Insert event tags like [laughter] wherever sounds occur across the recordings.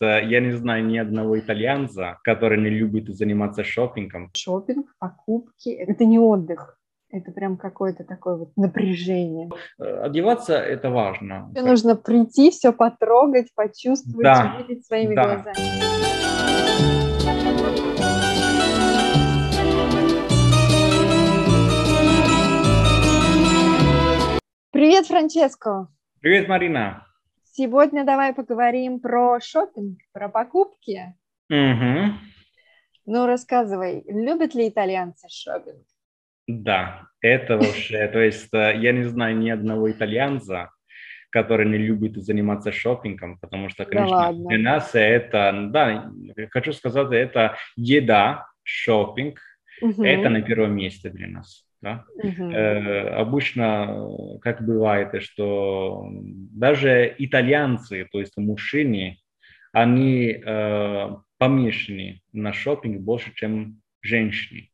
Я не знаю ни одного итальянца, который не любит заниматься шопингом. Шопинг, покупки – это не отдых. Это прям какое-то такое вот напряжение. Э, одеваться – это важно. Тебе нужно прийти, все потрогать, почувствовать, да. увидеть своими да. глазами. Привет, Франческо. Привет, Марина. Сегодня давай поговорим про шопинг, про покупки. Угу. Ну, рассказывай, любят ли итальянцы шопинг? Да, это вообще, то есть э, я не знаю ни одного итальянца, который не любит заниматься шопингом, потому что, конечно, да для нас это, да, хочу сказать, это еда, шопинг, угу. это на первом месте для нас. Да? Угу. Э, обычно, как бывает, что даже итальянцы, то есть мужчины, они э, помешаны на шопинг больше, чем женщины.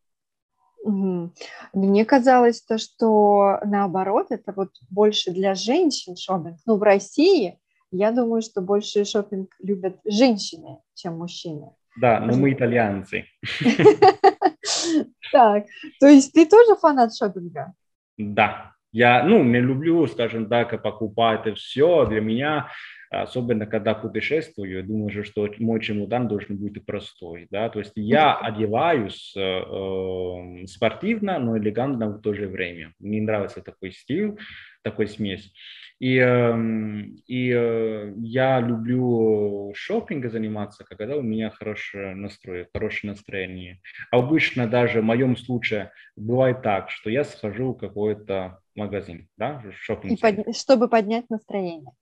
Угу. Мне казалось то, что наоборот, это вот больше для женщин шопинг. Ну, в России, я думаю, что больше шопинг любят женщины, чем мужчины. Да, но мы итальянцы. [laughs] [laughs] Так, то есть ты тоже фанат шопинга? Да, я, ну, не люблю, скажем так, покупать все. Для меня особенно когда путешествую, я думаю, что мой чемодан должен быть простой, да, то есть я одеваюсь э, эм, спортивно, но элегантно в то же время. Мне нравится такой стиль, такой смесь. И, э, и э, я люблю шопингом заниматься, когда у меня хорошее настрой, хорошее настроение. Обычно даже в моем случае бывает так, что я схожу в какой-то магазин, да, шопинг. Под... Чтобы поднять настроение.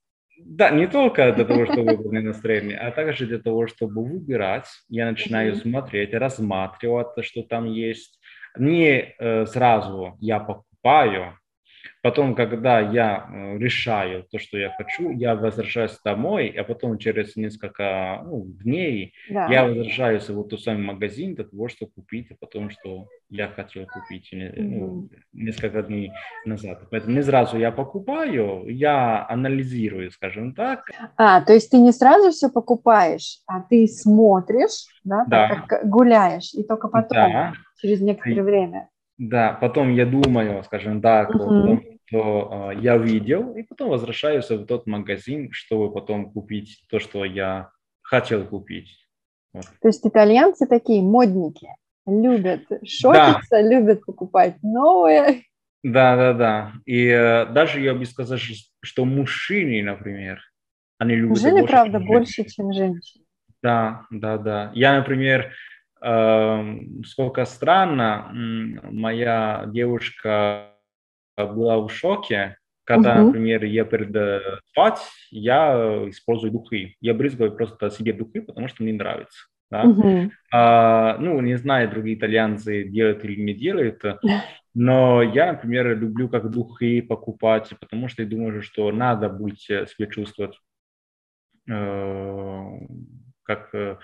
Да, не только для того, чтобы [laughs] было настроение, а также для того, чтобы выбирать. Я начинаю mm-hmm. смотреть, рассматривать, что там есть. Не э, сразу я покупаю, Потом, когда я э, решаю то, что я хочу, я возвращаюсь домой, а потом через несколько ну, дней да. я возвращаюсь в тот самый магазин для того, чтобы купить, а потом, что я хотел купить ну, несколько дней назад. Поэтому не сразу я покупаю, я анализирую, скажем так. А, то есть ты не сразу все покупаешь, а ты смотришь, да, да. как гуляешь, и только потом, да. через некоторое время. Да, потом я думаю, скажем так, uh-huh. о том, что э, я видел, и потом возвращаюсь в тот магазин, чтобы потом купить то, что я хотел купить. Вот. То есть итальянцы такие модники, любят шопиться, да. любят покупать новое. Да, да, да. И э, даже я бы сказал, что мужчины, например, они любят Мужчины, больше, правда, чем больше, чем женщины. Да, да, да. Я, например, сколько странно, моя девушка была в шоке, когда, uh-huh. например, я перед спать, я использую духи. Я брызгаю просто себе духи, потому что мне нравится. Да? Uh-huh. А, ну, не знаю, другие итальянцы делают или не делают, [laughs] но я, например, люблю как духи покупать, потому что я думаю, что надо быть себя чувствовать э, как э,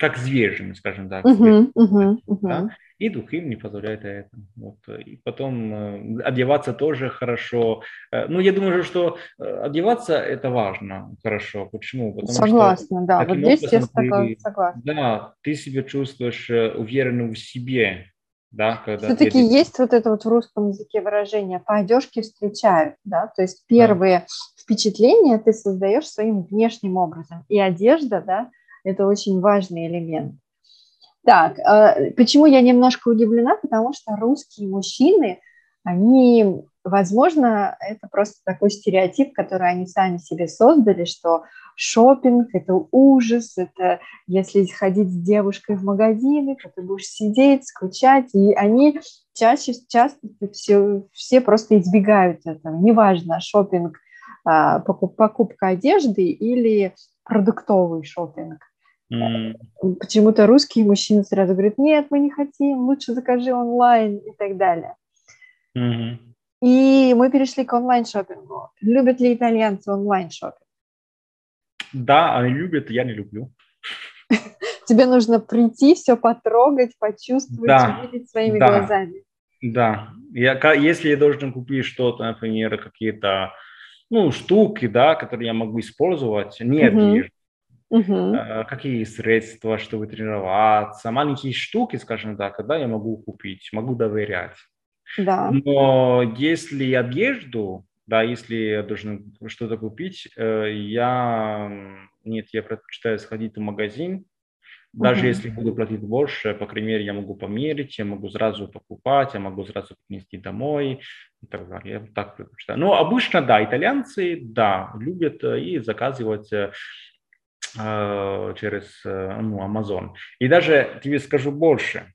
как звержен, скажем так. Uh-huh, uh-huh, uh-huh. Да? И дух им не позволяет это. Вот. И потом э, одеваться тоже хорошо. Э, ну, я думаю, что э, одеваться это важно, хорошо. Почему? Потому согласна, что, да. Вот здесь я ты, согласна. Да, ты себя чувствуешь уверенным в себе. Да, когда Все-таки ты... есть вот это вот в русском языке выражение «по одежке встречают», да, то есть первые да. впечатления ты создаешь своим внешним образом, и одежда, да, это очень важный элемент. Так, э, почему я немножко удивлена? Потому что русские мужчины, они, возможно, это просто такой стереотип, который они сами себе создали, что шопинг – это ужас, это если ходить с девушкой в магазины, то ты будешь сидеть, скучать, и они чаще, часто все, все просто избегают этого. Неважно, шопинг, а, покупка одежды или продуктовый шопинг. Mm. Почему-то русские мужчины сразу говорят, нет, мы не хотим, лучше закажи онлайн и так далее. Mm-hmm. И мы перешли к онлайн-шопингу. Любят ли итальянцы онлайн-шопинг? Да, они любят, я не люблю. [laughs] Тебе нужно прийти, все потрогать, почувствовать, да. увидеть своими да. глазами. Да, я, если я должен купить что-то, например, какие-то ну, штуки, да, которые я могу использовать, не одежду, угу. какие средства, чтобы тренироваться, маленькие штуки, скажем так, когда я могу купить, могу доверять. Да. Но если одежду, да, если я должен что-то купить, э, я нет, я предпочитаю сходить в магазин, даже uh-huh. если буду платить больше, по крайней мере, я могу померить, я могу сразу покупать, я могу сразу принести домой и так далее. Я так предпочитаю. Но обычно, да, итальянцы, да, любят э, и заказывать через ну, Amazon. И даже тебе скажу больше,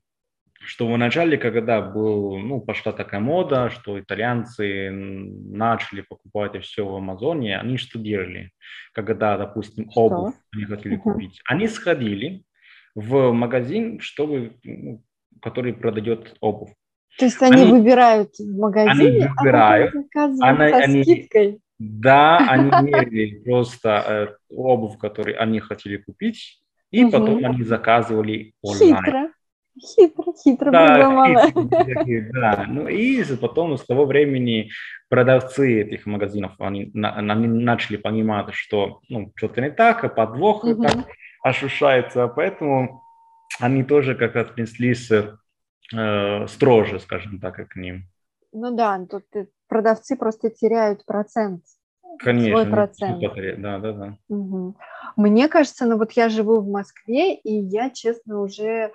что в начале, когда был, ну, пошла такая мода, что итальянцы начали покупать все в Амазоне, они что делали? Когда, допустим, обувь что? они хотели uh-huh. купить, они сходили в магазин, чтобы, ну, который продает обувь. То есть они, они выбирают в магазине, они выбирают, а она, со они, скидкой? Да, они мерили просто э, обувь, которую они хотели купить, и угу. потом они заказывали онлайн. Хитро. Хитро, хитро да, хитро, да. Ну и потом с того времени продавцы этих магазинов они, они начали понимать, что ну, что-то не так, а подвох угу. так ощущается, поэтому они тоже как отнеслись э, строже, скажем так, к ним. Ну да, тут продавцы просто теряют процент. Конечно. Свой процент. Да, да, да. Угу. Мне кажется, ну вот я живу в Москве, и я, честно, уже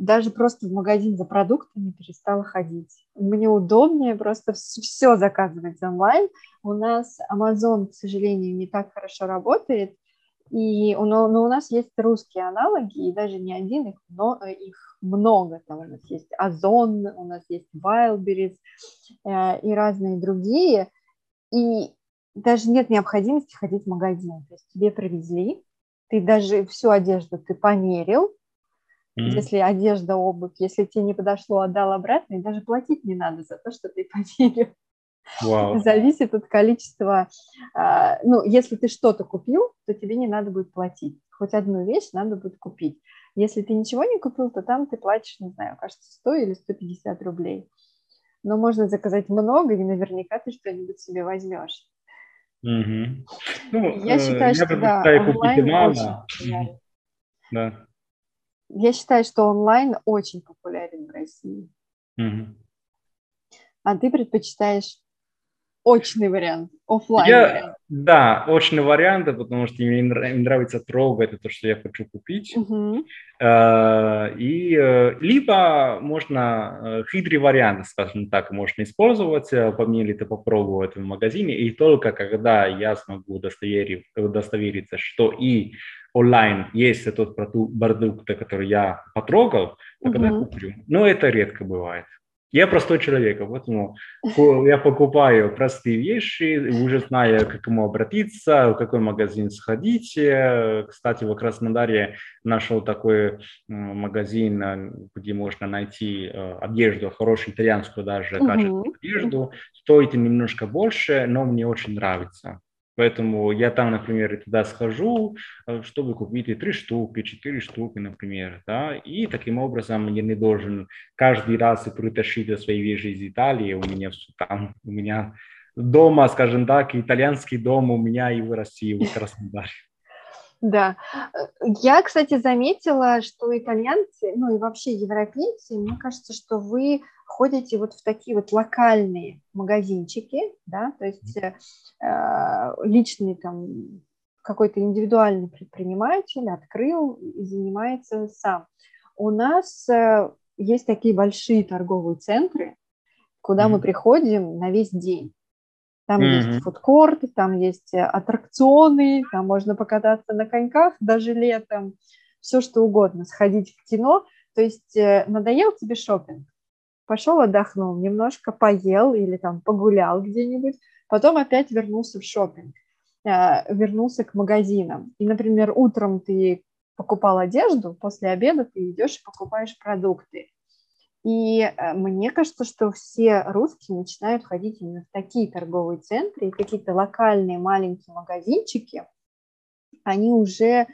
даже просто в магазин за продуктами перестала ходить. Мне удобнее просто все заказывать онлайн. У нас Amazon, к сожалению, не так хорошо работает, и, но, но у нас есть русские аналоги, и даже не один, их, но, их много. Там у нас есть Озон, у нас есть Wildberries э, и разные другие. И даже нет необходимости ходить в магазин. То есть тебе привезли, ты даже всю одежду ты померил, Mm-hmm. Если одежда, обувь, если тебе не подошло, отдал обратно, и даже платить не надо за то, что ты [laughs] померил. Wow. Зависит от количества. А, ну, если ты что-то купил, то тебе не надо будет платить. Хоть одну вещь надо будет купить. Если ты ничего не купил, то там ты платишь, не знаю, кажется, 100 или 150 рублей. Но можно заказать много, и наверняка ты что-нибудь себе возьмешь. Mm-hmm. Ну, я считаю, я что да, онлайн очень Да. Я считаю, что онлайн очень популярен в России. Mm-hmm. А ты предпочитаешь очный вариант, офлайн я, вариант. Да, очный вариант, потому что мне нравится трогать то, что я хочу купить. Uh-huh. И э, либо можно э, хитрый вариант, скажем так, можно использовать, э, померить и попробовать в магазине, и только когда я смогу удостоверить, удостовериться, что и онлайн есть тот продукт, который я потрогал, тогда uh-huh. куплю. Но это редко бывает. Я простой человек, поэтому я покупаю простые вещи, уже знаю, к кому обратиться, в какой магазин сходить. Кстати, в Краснодаре нашел такой магазин, где можно найти э, одежду, хорошую итальянскую даже, качественную угу. одежду. Стоит немножко больше, но мне очень нравится. Поэтому я там, например, туда схожу, э, чтобы купить и три штуки, четыре штуки, например, да, и таким образом я не должен каждый раз притащить свои вещи из Италии, у меня там, у меня дома, скажем так, итальянский дом у меня и в России, в Краснодаре. Да. Я, кстати, заметила, что итальянцы, ну и вообще европейцы, мне кажется, что вы ходите вот в такие вот локальные магазинчики, да, то есть э, личный там какой-то индивидуальный предприниматель открыл и занимается сам. У нас э, есть такие большие торговые центры, куда mm-hmm. мы приходим на весь день. Там mm-hmm. есть фудкорт, там есть аттракционы, там можно покататься на коньках даже летом, все что угодно, сходить в кино. То есть э, надоел тебе шопинг? Пошел отдохнул, немножко поел или там погулял где-нибудь, потом опять вернулся в шопинг, э, вернулся к магазинам. И, например, утром ты покупал одежду, после обеда ты идешь и покупаешь продукты. И э, мне кажется, что все русские начинают ходить именно в такие торговые центры и какие-то локальные маленькие магазинчики, они уже э,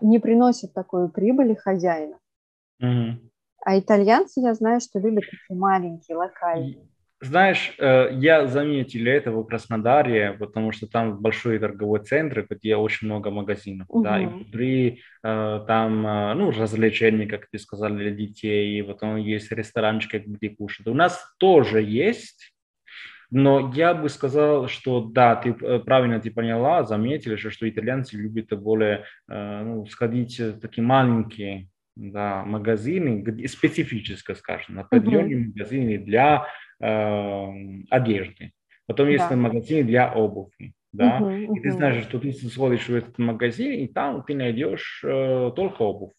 не приносят такой прибыли хозяина. Mm-hmm. А итальянцы, я знаю, что любят такие маленькие, локальные. Знаешь, э, я заметил это в Краснодаре, потому что там большой торговый центр, где очень много магазинов, угу. да, и внутри э, там, э, ну, развлечения, как ты сказал, для детей, и потом есть ресторанчики, где кушать. У нас тоже есть, но я бы сказал, что да, ты правильно ты поняла, заметили, что, что итальянцы любят более ну, сходить в такие маленькие да, магазины, где, специфически, скажем, определенные uh-huh. магазины для одежды. Потом да. есть магазины для обуви. Да? Uh-huh. И ты знаешь, что ты сходишь в этот магазин, и там ты найдешь э, только обувь.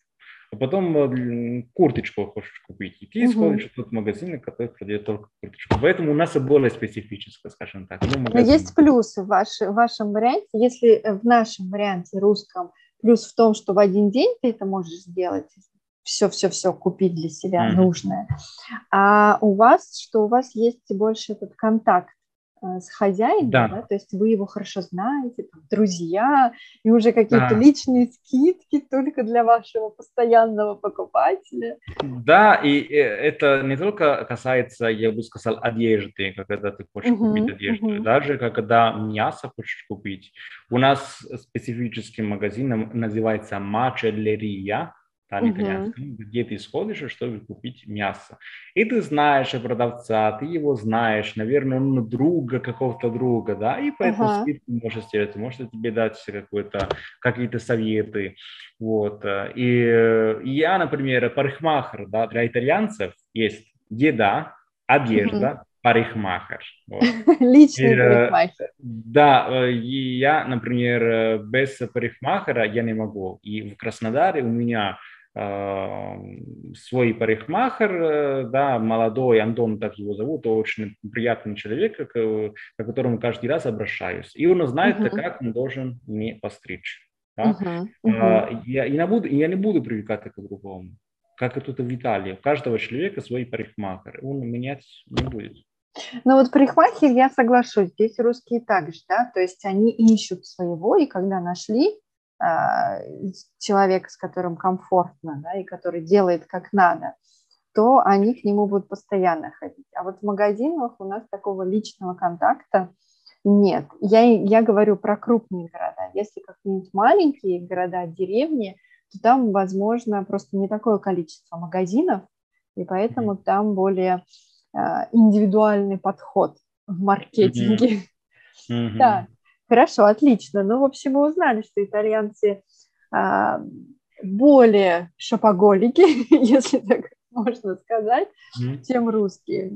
А потом э, курточку хочешь купить, и ты uh-huh. сходишь в тот магазин, который продает только курточку. Поэтому у нас более специфическое, скажем так. Ну, Но есть плюсы в, ваш, в вашем варианте. Если в нашем варианте русском плюс в том, что в один день ты это можешь сделать, все-все-все купить для себя mm-hmm. нужное. А у вас, что у вас есть больше этот контакт э, с хозяином, да. Да? то есть вы его хорошо знаете, там, друзья, и уже какие-то да. личные скидки только для вашего постоянного покупателя. Да, и э, это не только касается, я бы сказал, одежды, когда ты хочешь uh-huh, купить одежду, uh-huh. даже когда мясо хочешь купить. У нас специфический магазин называется Мачеллерия, там uh-huh. где ты сходишь, чтобы купить мясо. И ты знаешь продавца, ты его знаешь, наверное, он друга какого-то друга, да, и поэтому uh-huh. скидку можешь сделать, может тебе дать какой-то, какие-то советы, вот. И я, например, парикмахер, да, для итальянцев есть еда, одежда, uh-huh парикмахер. Вот. [laughs] Личный и, э, парикмахер. Да, э, и я, например, э, без парикмахера я не могу. И в Краснодаре у меня свой парикмахер, э, да, молодой, Антон так его зовут, очень приятный человек, к, к которому каждый раз обращаюсь. И он знает, uh-huh. как он должен мне постричь. Да? Uh-huh. Uh-huh. Я, я, не буду, я не буду привлекать к другому. Как это в Италии. У каждого человека свой парикмахер. Он менять не будет. Ну вот парикмахер, я соглашусь, здесь русские также, да, то есть они ищут своего, и когда нашли, человека, с которым комфортно, да, и который делает как надо, то они к нему будут постоянно ходить. А вот в магазинах у нас такого личного контакта нет. Я, я говорю про крупные города. Если как-нибудь маленькие города, деревни, то там, возможно, просто не такое количество магазинов, и поэтому там более э, индивидуальный подход в маркетинге. Mm-hmm. [laughs] Да. Хорошо, отлично. Ну, в общем, мы узнали, что итальянцы а, более шопоголики, [laughs] если так можно сказать, mm-hmm. чем русские.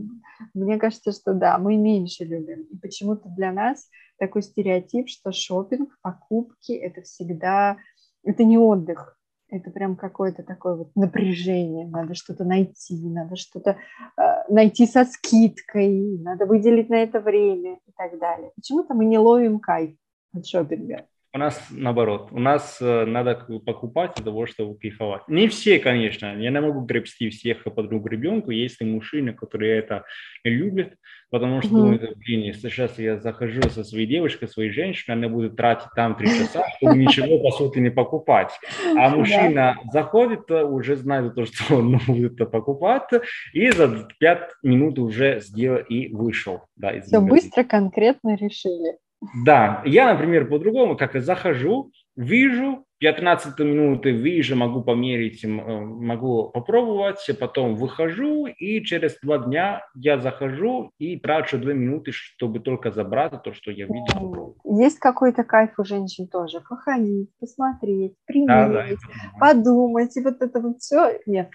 Мне кажется, что да, мы меньше любим. И почему-то для нас такой стереотип, что шопинг, покупки это всегда это не отдых, это прям какое-то такое вот напряжение, надо что-то найти, надо что-то э, найти со скидкой, надо выделить на это время и так далее. Почему-то мы не ловим кайф от шопинга. У нас наоборот. У нас э, надо покупать для того, чтобы кайфовать. Не все, конечно. Я не могу гребсти всех под одну гребенку. Есть и мужчины, которые это любят, потому что думают, блин, сейчас я захожу со своей девушкой, своей женщиной, она будет тратить там три часа, чтобы ничего по сути не покупать. А [laughs] мужчина заходит, э, уже знает то, что он [laughs] будет покупать, и за пять минут уже сделал и вышел. Да, Все быстро, конкретно решили. Да, я, например, по-другому, как захожу, вижу, 15 минуты вижу, могу померить, э, могу попробовать, потом выхожу, и через два дня я захожу и трачу две минуты, чтобы только забрать то, что я видел. Есть какой-то кайф у женщин тоже, походить, посмотреть, примерить, да, да, подумать, и вот это вот все. Нет,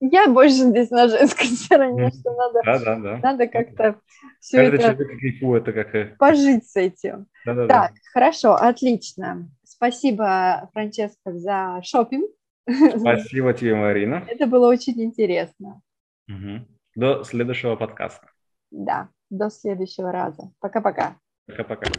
я больше здесь на женской [laughs] стороне, что надо, да, да, да. надо как-то все Каждый это, это как... пожить с этим. Да, да, так, да. хорошо, отлично. Спасибо, Франческо, за шопинг. Спасибо тебе, Марина. [laughs] Это было очень интересно. Угу. До следующего подкаста. Да, до следующего раза. Пока-пока. Пока-пока.